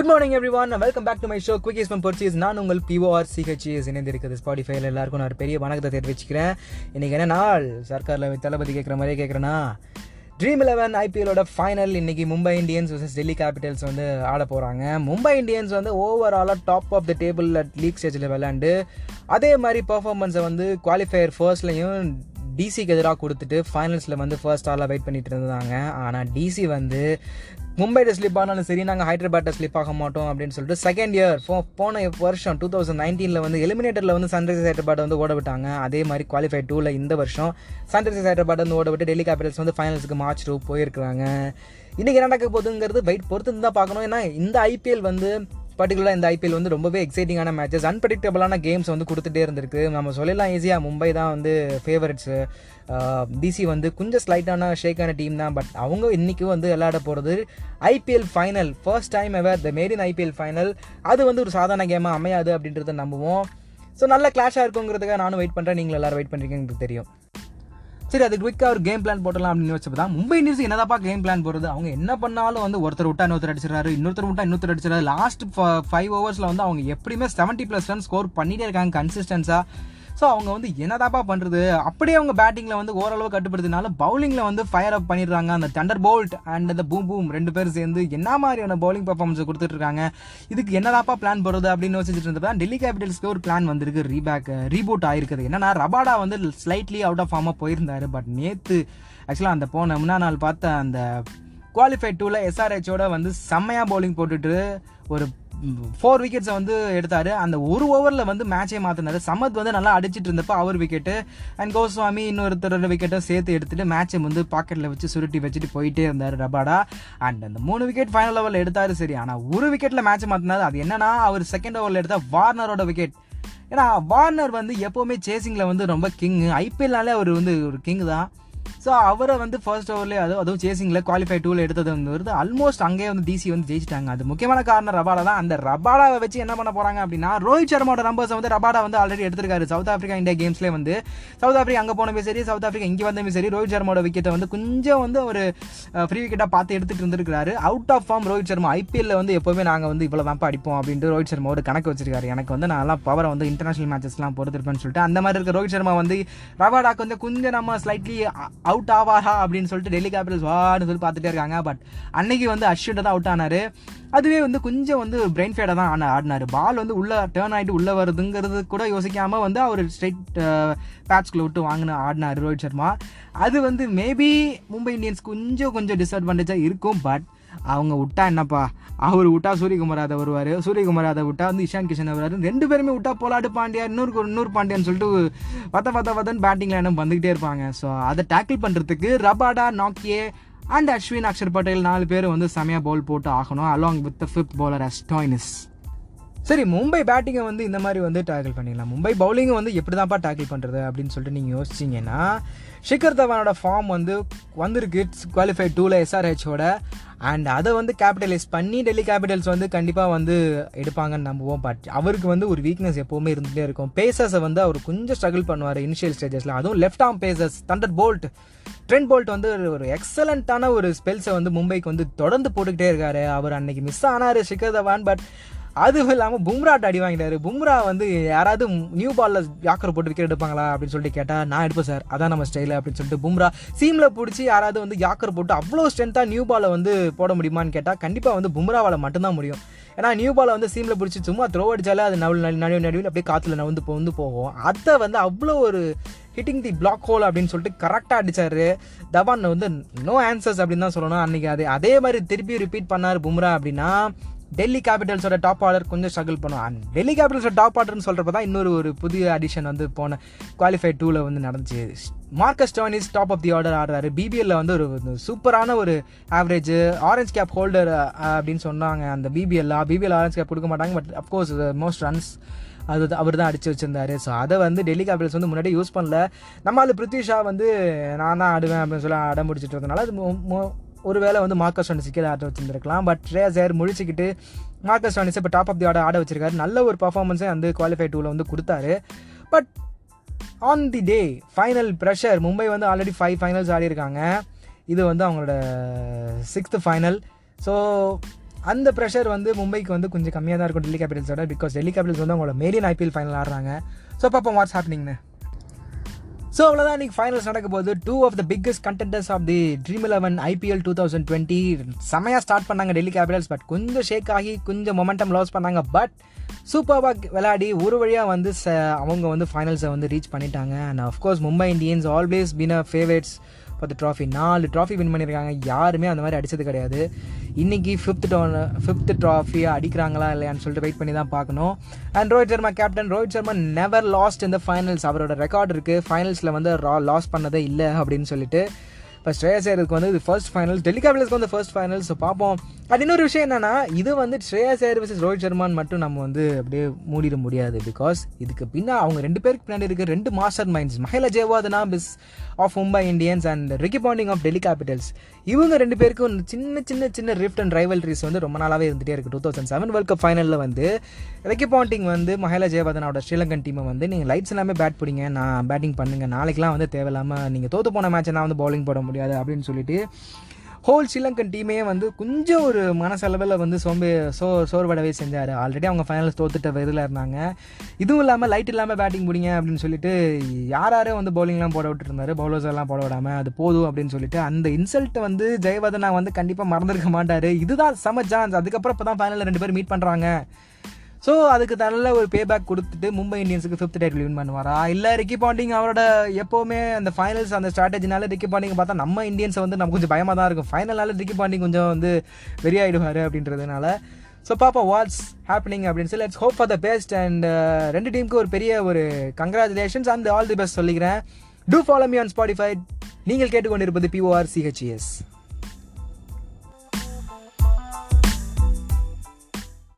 Good morning everyone welcome back to my show quick is purchase நான் உங்கள் பிஓஆர் CHS இணைந்திருக்கிறது ஸ்பாடிஃபைல எல்லாருக்கும் நான் ஒரு பெரிய வணக்கத்தை தெரிவிச்சுக்கிறேன். இன்னைக்கு என்ன நாள்? சர்க்காரில் தளபதி கேட்குற மாதிரியே கேட்குறேன்னா ட்ரீம் லெவன் ஐபிஎலோட ஃபைனல் இன்னைக்கு Mumbai Indians versus Delhi Capitals வந்து ஆட போகிறாங்க மும்பை இந்தியன்ஸ் வந்து ஓவராலாக top of the table at league ஸ்டேஜில் விளாண்டு அதே மாதிரி பர்ஃபார்மன்ஸை வந்து குவாலிஃபயர் ஃபர்ஸ்ட்லையும் டிசிக்கு எதிராக கொடுத்துட்டு ஃபைனல்ஸில் வந்து ஃபர்ஸ்ட் ஆளாக வெயிட் பண்ணிட்டு இருந்தாங்க. ஆனால் டிசி வந்து மும்பையில் ஸ்லிப் ஆனாலும் சரி நாங்கள் ஹைதராபாத்தில் ஸ்லிப் ஆக மாட்டோம் அப்படின்னு சொல்லிட்டு செகண்ட் இயர் போ போன வருஷம் டூ தௌசண்ட் நைன்டீனில் வந்து எலிமினேட்டரில் வந்து சன்ரைசர்ஸ் ஹைதராபாத் வந்து ஓட விட்டாங்க. அதே மாதிரி குவாலிஃபை டூவில் இந்த வருஷம் சன்ரைசர்ஸ் ஹைதராபாத் வந்து ஓட விட்டு டெல்லி கேபிட்டல்ஸ் வந்து ஃபைனல்ஸுக்கு மார்ச் டூ போயிருக்காங்க இன்றைக்கி என்ன நடக்க போகுதுங்கிறது வெயிட் பொறுத்து தான் பார்க்கணும். ஏன்னா இந்த ஐபிஎல் வந்து பர்டிகுலராக இந்த ஐபிஎல் வந்து ரொம்பவே எக்ஸைட்டிங்கான மேட்சஸ் அன்பிரடிக்டபிளான கேம்ஸ் வந்து கொடுத்துட்டே இருந்திருக்கு. நம்ம சொல்லலாம் ஈஸியாக மும்பை தான் வந்து ஃபேவரட்ஸு டிசி வந்து கொஞ்சம் ஸ்லைட்டான ஷேக்கான டீம் தான் பட் அவங்க இன்றைக்கும் வந்து விளையாட போகிறது IPL final first time ever the maiden IPL final அது வந்து ஒரு சாதாரண கேமாக அமையாது அப்படின்றத நம்புவோம். ஸோ நல்ல கிளாஷாக இருக்குங்கிறதுக்காக நானும் வெயிட் பண்ணுறேன் நீங்கள் எல்லோரும் வெயிட் பண்ணுறீங்கன்னு தெரியும். சரி அது குவிக்காக ஒரு கேம் பிளான் போட்டலாம் அப்படின்னு வச்சப்போ தான் மும்பை இந்தியன்ஸ் என்னதாப்பா கேம் பிளான் போடுறது? அவங்க என்ன பண்ணாலும் வந்து ஒருத்தர் விட்டா இன்னொருத்தர் அடிச்சிடறாரு இன்னொருத்தர் விட்டா இன்னொருத்தர் அடிச்சிடறாரு. லாஸ்ட் ஃபைவ் ஓவர்ஸில் வந்து அவங்க எப்படியுமே செவன்ட்டி ப்ளஸ் ரன் ஸ்கோர் பண்ணிட்டே இருக்காங்க கன்சிஸ்டன்ஸாக ஸோ அவங்க வந்து என்னதாப்பா பண்ணுறது அப்படியே அவங்க பேட்டிங்கில் வந்து ஓரளவு கட்டுப்படுத்தினால பவுலிங்கில் வந்து ஃபயர் அப் பண்ணிடுறாங்க. அந்த தண்டர் போல்ட் அண்ட் அந்த பூம் பூம் ரெண்டு பேரும் சேர்ந்து என்ன மாதிரியான பவுலிங் பர்ஃபார்மன்ஸ் கொடுத்துட்டு இருக்காங்க இதுக்கு என்னதாப்பா பிளான் போடுறது அப்படின்னு யோசிச்சுட்டு இருந்தப்ப டெல்லி கேபிட்டல்ஸ்க்கு ஒரு பிளான் வந்திருக்கு. ரீபேக் ரீபூட் ஆயிருக்குது. என்னன்னா ரபாடா வந்து ஸ்லைட்லி அவுட் ஆஃப் ஃபார்மாக போயிருந்தாரு. பட் நேற்று ஆக்சுவலாக அந்த போன முன்னா நாள் பார்த்த அந்த குவாலிஃபை டூவில் எஸ்ஆர்ஹெச்சோட வந்து செம்மையாக பவுலிங் போட்டுட்டு ஒரு ஃபோர் விக்கெட்ஸை வந்து எடுத்தார். அந்த ஒரு ஓவரில் வந்து மேட்சே மாற்றினார் சமத் வந்து நல்லா அடிச்சிட்டு இருந்தப்போ அவர் விக்கெட்டு அண்ட் கோஸ்வாமி இன்னொருத்தரோட விக்கெட்டை சேர்த்து எடுத்துகிட்டு மேட்சை வந்து பாக்கெட்டில் வச்சு சுருட்டி வச்சுட்டு போயிட்டே இருந்தார் ரபாடா. அண்ட் அந்த மூணு விக்கெட் ஃபைனல் ஓவரில் எடுத்தார் சரி. ஆனால் ஒரு விக்கெட்டில் மேட்ச் மாற்றினார் அது என்னன்னா அவர் செகண்ட் ஓவரில் எடுத்தால் வார்னரோட விக்கெட் ஏன்னா வார்னர் வந்து எப்போவுமே சேசிங்கில் வந்து ரொம்ப கிங் ஐபிஎல்னாலே அவர் வந்து ஒரு கிங் தான். ஸோ அவரை வந்து ஃபர்ஸ்ட் ஓவர்லேயே அது அதுவும் சேசிங்கில் குவாலிஃபை டூவில் எடுத்தது வந்து வருது ஆல்மோஸ்ட் அங்கேயே வந்து டிசி வந்து ஜெயிச்சிட்டாங்க. அது முக்கியமான காரணம் ரபாடா தான். அந்த ரபாடாவை வச்சு என்ன பண்ண போகிறாங்க அப்படின்னா ரோஹித் சர்மாவோட நம்பர்ஸை வந்து ரபாடா வந்து ஆல்ரெடி எடுத்திருக்காரு. சவுத் ஆஃப்ரிக்கா இந்தியா கேம்ஸ்லேயே வந்து. சவுத் ஆஃப்ரிக்கா அங்கே போனமே சரி சவுத் ஆஃப்ரிக்கா இங்கே வந்தமே சரி ரோஹித் சர்மாவோட விக்கெட்டை வந்து கொஞ்சம் வந்து ஒரு ஃப்ரீ விக்கெட்டாக பார்த்து எடுத்துகிட்டு இருந்திருக்காரு out of form Rohit Sharma ஐபிஎல்ல வந்து எப்போவுமே நாங்கள் வந்து இவ்வளோ தான்ப்பா அடிப்போம் அப்படின்ட்டு ரோஹித் சர்மா ஒரு கணக்கு வச்சிருக்காரு. எனக்கு வந்து நான் பவரை வந்து இன்டர்நேஷனல் மேட்சஸ்லாம் பொறுத்திருப்பேன்னு சொல்லிட்டு அந்த மாதிரி இருக்க ரோஹித் சர்மா வந்து ரபாடாக்கு வந்து கொஞ்சம் நம்ம ஸ்லைட்லி அவுட் ஆவாரா அப்படின்னு சொல்லிட்டு டெல்லி கேபிட்டல்ஸ் வான்னு சொல்லி பார்த்துட்டே இருக்காங்க. பட் அன்னைக்கு வந்து அஸ்வின் தான் அவுட் ஆனார். அதுவே வந்து கொஞ்சம் வந்து பிரெயின் ஃபேடாக தான் ஆன ஆடினார். பால் வந்து உள்ளே டேர்ன் ஆகிட்டு உள்ளே வருதுங்கிறது கூட யோசிக்காமல் வந்து அவர் ஸ்ட்ரைட் பேட்ச்குள்ளே விட்டு வாங்கின ஆடினார் ரோஹித் சர்மா. அது வந்து மேபி மும்பை இந்தியன்ஸ் கொஞ்சம் கொஞ்சம் டிஸ்அட்வான்டேஜாக இருக்கும். பட் அவங்க விட்டா என்னப்பா? அவர் விட்டா சூரியகுமார் யாதவ் வருவார் சூரியகுமார் யாதவ் விட்டா வந்து இஷான் கிஷன் வருவார். ரெண்டு பேருமே விட்டா போலாடு பாண்டியா இன்னொரு இன்னொரு பாண்டியான்னு சொல்லிட்டு பத்த பத்த பத்தன்னு பேட்டிங்கில் என்ன வந்துக்கிட்டே இருப்பாங்க. ஸோ அதை டேக்கிள் பண்ணுறதுக்கு ரபாடா நாக்கியே அண்ட் அஸ்வின் அக்ஷர் பட்டேல் நாலு பேர் வந்து செமையாக பவுல் போட்டு ஆகணும் along with the fifth bowler Stoinis சரி மும்பை பேட்டிங்கை வந்து இந்த மாதிரி வந்து டேக்கிள் பண்ணிடலாம். மும்பை பவுலிங்கை வந்து எப்படி தான்ப்பா டேக்கிள் பண்ணுறது அப்படின்னு சொல்லிட்டு நீங்கள் யோசிச்சிங்கன்னா ஷிகர் தவானோட ஃபார்ம் வந்து வந்திருக்கு குவாலிஃபை டூவில் எஸ்ஆர்ஹெச்சோட அண்ட் அதை வந்து கேபிட்டலைஸ் பண்ணி டெல்லி கேபிட்டல்ஸ் வந்து கண்டிப்பாக வந்து எடுப்பாங்கன்னு நம்புவோம். பட் அவருக்கு வந்து ஒரு வீக்னஸ் எப்போவுமே இருந்துகிட்டே இருக்கும். பேசர்ஸை வந்து அவர் கொஞ்சம் ஸ்ட்ரகிள் பண்ணுவார் இனிஷியல் ஸ்டேஜஸில் அதுவும் left arm pacers thunder Boult Trent Boult வந்து ஒரு எக்ஸலண்ட்டான ஒரு ஸ்பெல்ஸை வந்து மும்பைக்கு வந்து தொடர்ந்து போட்டுக்கிட்டே இருக்காரு. அவர் அன்னைக்கு மிஸ் ஆனார் ஷிகர் தவான் பட் அதுவும் இல்லாமல் பும்ராட்ட அடி வாங்கிட்டாரு. பும்ரா வந்து யாராவது நியூ பாலில் யாக்கர் போட்டு விக்கெட் எடுப்பாங்களா அப்படின்னு சொல்லிட்டு கேட்டால் நான் எடுப்பேன் சார். அதான் நம்ம ஸ்டைலு அப்படின்னு சொல்லிட்டு பும்ரா சீமில் பிடிச்சி யாராவது வந்து யாக்கர் போட்டு அவ்வளோ ஸ்ட்ரென்த்தாக நியூ பாலை வந்து போட முடியுமான்னு கேட்டால் கண்டிப்பாக வந்து பும்ராவால் மட்டும்தான் முடியும். ஏன்னா நியூ பாலை வந்து சீமில் பிடிச்சி சும்மா த்ரோ அடிச்சாலே அது நடுவில் நடுவில் நடுவில் அப்படியே காற்றுல நவுந்து வந்து போகும். அதை வந்து அவ்வளோ ஒரு ஹிட்டிங் தி பிளாக் ஹோல் அப்படின்னு சொல்லிட்டு கரெக்டாக அடித்தார் தவான் வந்து நோ ஆன்சர்ஸ் அப்படின்னு தான் சொல்லணும். அன்றைக்கி அதே அதே மாதிரி திருப்பி ரிப்பீட் பண்ணார் பும்ரா அப்படின்னா டெல்லி கேபிட்டல்ஸோட டாப் ஆர்டர் கொஞ்சம் ஸ்ட்ரகிள் பண்ணும். அண்ட் டெல்லி கேபிட்டல்ஸோட டாப் ஆர்டர்னு சொல்கிறப்ப தான் இன்னொரு ஒரு புதிய அடிஷன் வந்து போன குவாலிஃபை டூவில் வந்து நடந்துச்சு. Marcus Stoinis top of the order ஆடுறாரு. பிபிஎல்ல வந்து ஒரு சூப்பரான ஒரு ஆவரேஜ் ஆரஞ்ச் கேப் ஹோல்டர் அப்படின்னு சொன்னாங்க. அந்த பிபிஎல்ல பிபிஎல் ஆரஞ்ச் கேப் கொடுக்க மாட்டாங்க. பட் அப்கோர்ஸ் மோஸ்ட் ரன்ஸ் அது அவர் தான் அடித்து வச்சிருந்தாரு. ஸோ அதை வந்து டெல்லி கேபிட்டல்ஸ் வந்து முன்னாடி யூஸ் பண்ணல. நம்மளால பிருத்விஷா வந்து நான் தான் ஆடுவேன் அப்படின்னு சொல்லி அடம் முடிச்சிட்டு இருந்தனால அது ஒருவேளை வந்து மார்க்கஸ் டானிஸ் கீழே ஆட வச்சிருந்துருக்கலாம். பட் ஸ்ரேயா சேர் முழிச்சிக்கிட்டு மார்க்கஸ் டானிஸ் இப்போ டாப் ஆஃப் தி ஆட ஆட வச்சிருக்காரு. நல்ல ஒரு பர்ஃபார்மன்ஸே வந்து குவாலிஃபை டூவில் வந்து கொடுத்தாரு. But on the day final pressure Mumbai வந்து ஆல்ரெடி ஃபைவ் ஃபைனல்ஸ் ஆடிருக்காங்க இது வந்து அவங்களோட சிக்ஸ்த்து ஃபைனல் ஸோ அந்த ப்ரெஷர் வந்து மும்பைக்கு வந்து கொஞ்சம் கம்மியாக தான் இருக்கும் டெல்லி கேபிட்டல்ஸோட பிகாஸ் டெல்லி கேபிட்டல்ஸ் வந்து அவங்களோட மெரின் ஐபிஎல் ஃபைனல் ஆடுறாங்க. ஸோ பார்ப்போம் வாட்ஸ் ஹேப்பனிங்னு ஸோ அவ்வளோதான் இன்னைக்கு ஃபைனல்ஸ் நடக்க போது two of the biggest contenders of the dream eleven IPL two thousand twenty செமையாக ஸ்டார்ட் பண்ணாங்க டெல்லி கேபிட்டல்ஸ் பட் கொஞ்சம் ஷேக் ஆகி கொஞ்சம் மொமெண்டம் லாஸ் பண்ணாங்க. பட் சூப்பர்பாக விளையாடி ஒரு வழியாக வந்து ச அவங்க வந்து ஃபைனல்ஸை வந்து ரீச் பண்ணிட்டாங்க. And of course Mumbai Indians always been a favourites பத்து ட்ராஃபி நாலு ட்ராஃபி வின் பண்ணியிருக்காங்க. யாருமே அந்த மாதிரி அடித்தது கிடையாது. இன்றைக்கி ஃபிஃப்த் டோன் ஃபிஃப்த் ட்ராஃபியை அடிக்கிறாங்களா இல்லையான்னு சொல்லிட்டு வெயிட் பண்ணி தான் பார்க்கணும். And Rohit Sharma captain Rohit Sharma never lost இந்த ஃபைனல்ஸ் அவரோட ரெக்கார்ட் இருக்குது ஃபைனல்ஸில் வந்து ரா லாஸ் பண்ணதே இல்லை அப்படின்னு சொல்லிட்டு இப்போ ஸ்ரேயா சேருக்கு வந்து இது ஃபர்ஸ்ட் ஃபைனல் டெல்லி கேபிட்டல்ஸ்க்கு வந்து ஃபர்ஸ்ட் ஃபைனல் ஸோ பார்ப்போம் அது இன்னொரு விஷயம் என்னன்னா இது வந்து ஸ்ரேயா சேர் வர்சஸ் ரோஹித் சர்மான் மட்டும் நம்ம வந்து அப்படியே மூடிட முடியாது பிகாஸ் இதுக்கு பின்னா அவங்க ரெண்டு பேருக்கு பின்னாடி இருக்க ரெண்டு மாஸ்டர் மைண்ட்ஸ் மஹிலா ஜெயவாதனா பிஸ் of Mumbai Indians and Ricky Ponting of Delhi Capitals இவங்க ரெண்டு பேருக்கும் சின்ன சின்ன சின்ன ரிஃப்ட் அண்ட் ரைவல்ரிஸ் வந்து ரொம்ப நாளாகவே இருந்துகிட்டே இருக்குது two thousand seven world cup ஃபைனலில் வந்து ரிக்கி பாண்டிங் வந்து மஹேல ஜெயவாதனோட ஸ்ரீலங்கன் டீமை வந்து நீங்கள் லைட்ஸ் எல்லாமே பேட் பிடிங்க நான் பேட்டிங் பண்ணுங்கள் நாளைக்கெலாம் வந்து தேவையில்லாமல் நீங்கள் தோற்று போன மேட்சை நான் வந்து பவுலிங் போட முடியாது அப்படின்னு சொல்லிட்டு ஹோல் ஸ்ரீலங்கன் டீமே வந்து கொஞ்சம் ஒரு மனசளவில் வந்து சோம்பே சோ சோர்வடவே செஞ்சார். ஆல்ரெடி அவங்க ஃபைனல்ஸ் தோத்துட்ட இதில் இருந்தாங்க. இதுவும் இல்லாமல் லைட் இல்லாமல் பேட்டிங் பிடிங்க அப்படின்னு சொல்லிட்டு யார் யாரும் வந்து பவுலிங்லாம் போட விட்டுருந்தாரு. பவுலர்ஸ் எல்லாம் போட விடாமல் அது போதும் அப்படின்னு சொல்லிட்டு அந்த இன்சல்ட்டை வந்து ஜெயவர்தனா வந்து கண்டிப்பாக மறந்துருக்க மாட்டார். இதுதான் செம சான்ஸ் அதுக்கப்புறம் இப்போ தான் ஃபைனலில் ரெண்டு பேரும் மீட் பண்ணுறாங்க ஸோ அதுக்கு நல்ல ஒரு பே பேக் கொடுத்துட்டு மும்பை இந்தியன்ஸுக்கு ஃபிஃப்த் டைட்டில் வின் பண்ணுவாரா? இல்லை ரிக்கி பாண்டிங் அவரோட எப்போவுமே அந்த ஃபைனல்ஸ் அந்த ஸ்ட்ராட்டஜினால ரிக்கி பாண்டிங் பார்த்தா நம்ம இந்தியன்ஸை வந்து நம்ம கொஞ்சம் பயமாக தான் இருக்கும். ஃபைனல்னால ரிக்கி பாண்டிங் கொஞ்சம் வந்து வெறியாயிடுவார் அப்படின்றதுனால. ஸோ பாப்பா வாட்ஸ் ஹேப்பனிங் அப்படின்னு சொல்லி let's hope for the best and ரெண்டு டீமுக்கு ஒரு பெரிய ஒரு congratulations and all the best சொல்லிக்கிறேன். To follow me on Spotify நீங்கள் கேட்டுக்கொண்டிருப்பது பிஓஆர் சிஹெச்எஸ்